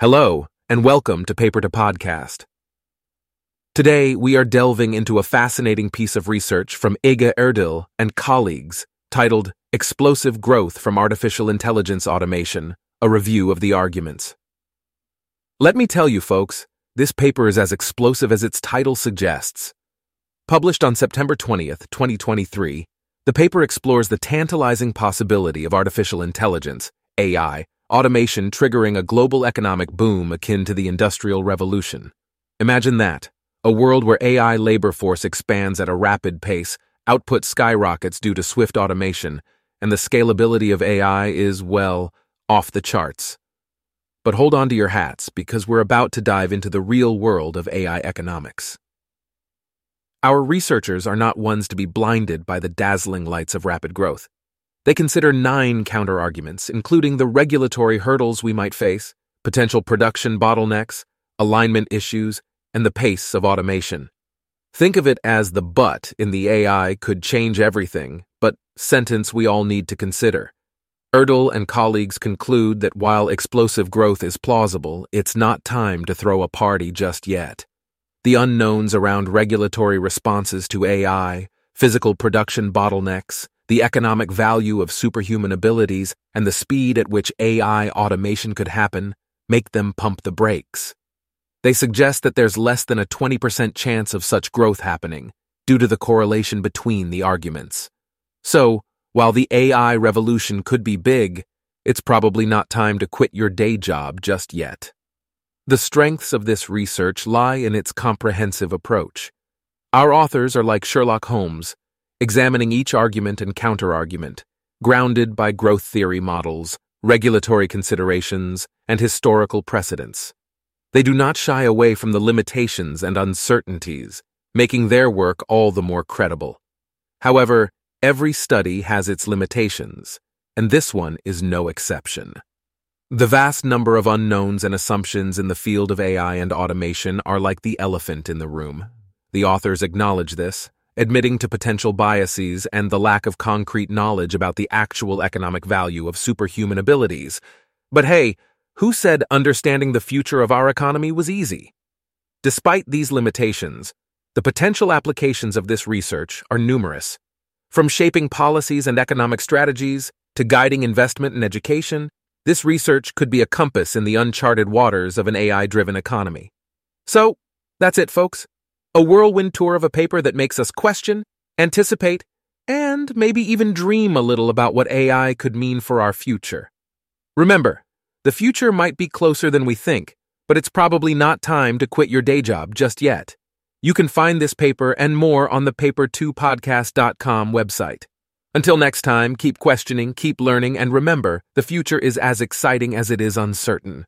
Hello, and welcome to Paper to Podcast. Today, we are delving into a fascinating piece of research from Ege Erdil and colleagues titled Explosive Growth from Artificial Intelligence Automation A Review of the Arguments. Let me tell you, folks, this paper is as explosive as its title suggests. Published on September 20th, 2023, the paper explores the tantalizing possibility of artificial intelligence, AI, automation triggering a global economic boom akin to the Industrial Revolution. Imagine that a world where AI labor force expands at a rapid pace, output skyrockets due to swift automation, and the scalability of AI is, well, off the charts. But hold on to your hats because we're about to dive into the real world of AI economics. Our researchers are not ones to be blinded by the dazzling lights of rapid growth. They consider nine counterarguments, including the regulatory hurdles we might face, potential production bottlenecks, alignment issues, and the pace of automation. Think of it as the but in the AI could change everything, but sentence we all need to consider. Erdil and colleagues conclude that while explosive growth is plausible, it's not time to throw a party just yet. The unknowns around regulatory responses to AI, physical production bottlenecks, the economic value of superhuman abilities, and the speed at which AI automation could happen make them pump the brakes. They suggest that there's less than a 20% chance of such growth happening due to the correlation between the arguments. So, while the AI revolution could be big, it's probably not time to quit your day job just yet. The strengths of this research lie in its comprehensive approach. Our authors are like Sherlock Holmes, examining each argument and counterargument, grounded by growth theory models, regulatory considerations, and historical precedents. They do not shy away from the limitations and uncertainties, making their work all the more credible. However, every study has its limitations, and this one is no exception. The vast number of unknowns and assumptions in the field of AI and automation are like the elephant in the room. The authors acknowledge this, admitting to potential biases and the lack of concrete knowledge about the actual economic value of superhuman abilities. But hey, who said understanding the future of our economy was easy? Despite these limitations, the potential applications of this research are numerous. From shaping policies and economic strategies to guiding investment and education, this research could be a compass in the uncharted waters of an AI driven economy. So, that's it, folks a whirlwind tour of a paper that makes us question, anticipate, and maybe even dream a little about what AI could mean for our future. Remember, the future might be closer than we think, but it's probably not time to quit your day job just yet. You can find this paper and more on the paper2podcast.com website. Until next time, keep questioning, keep learning, and remember, the future is as exciting as it is uncertain.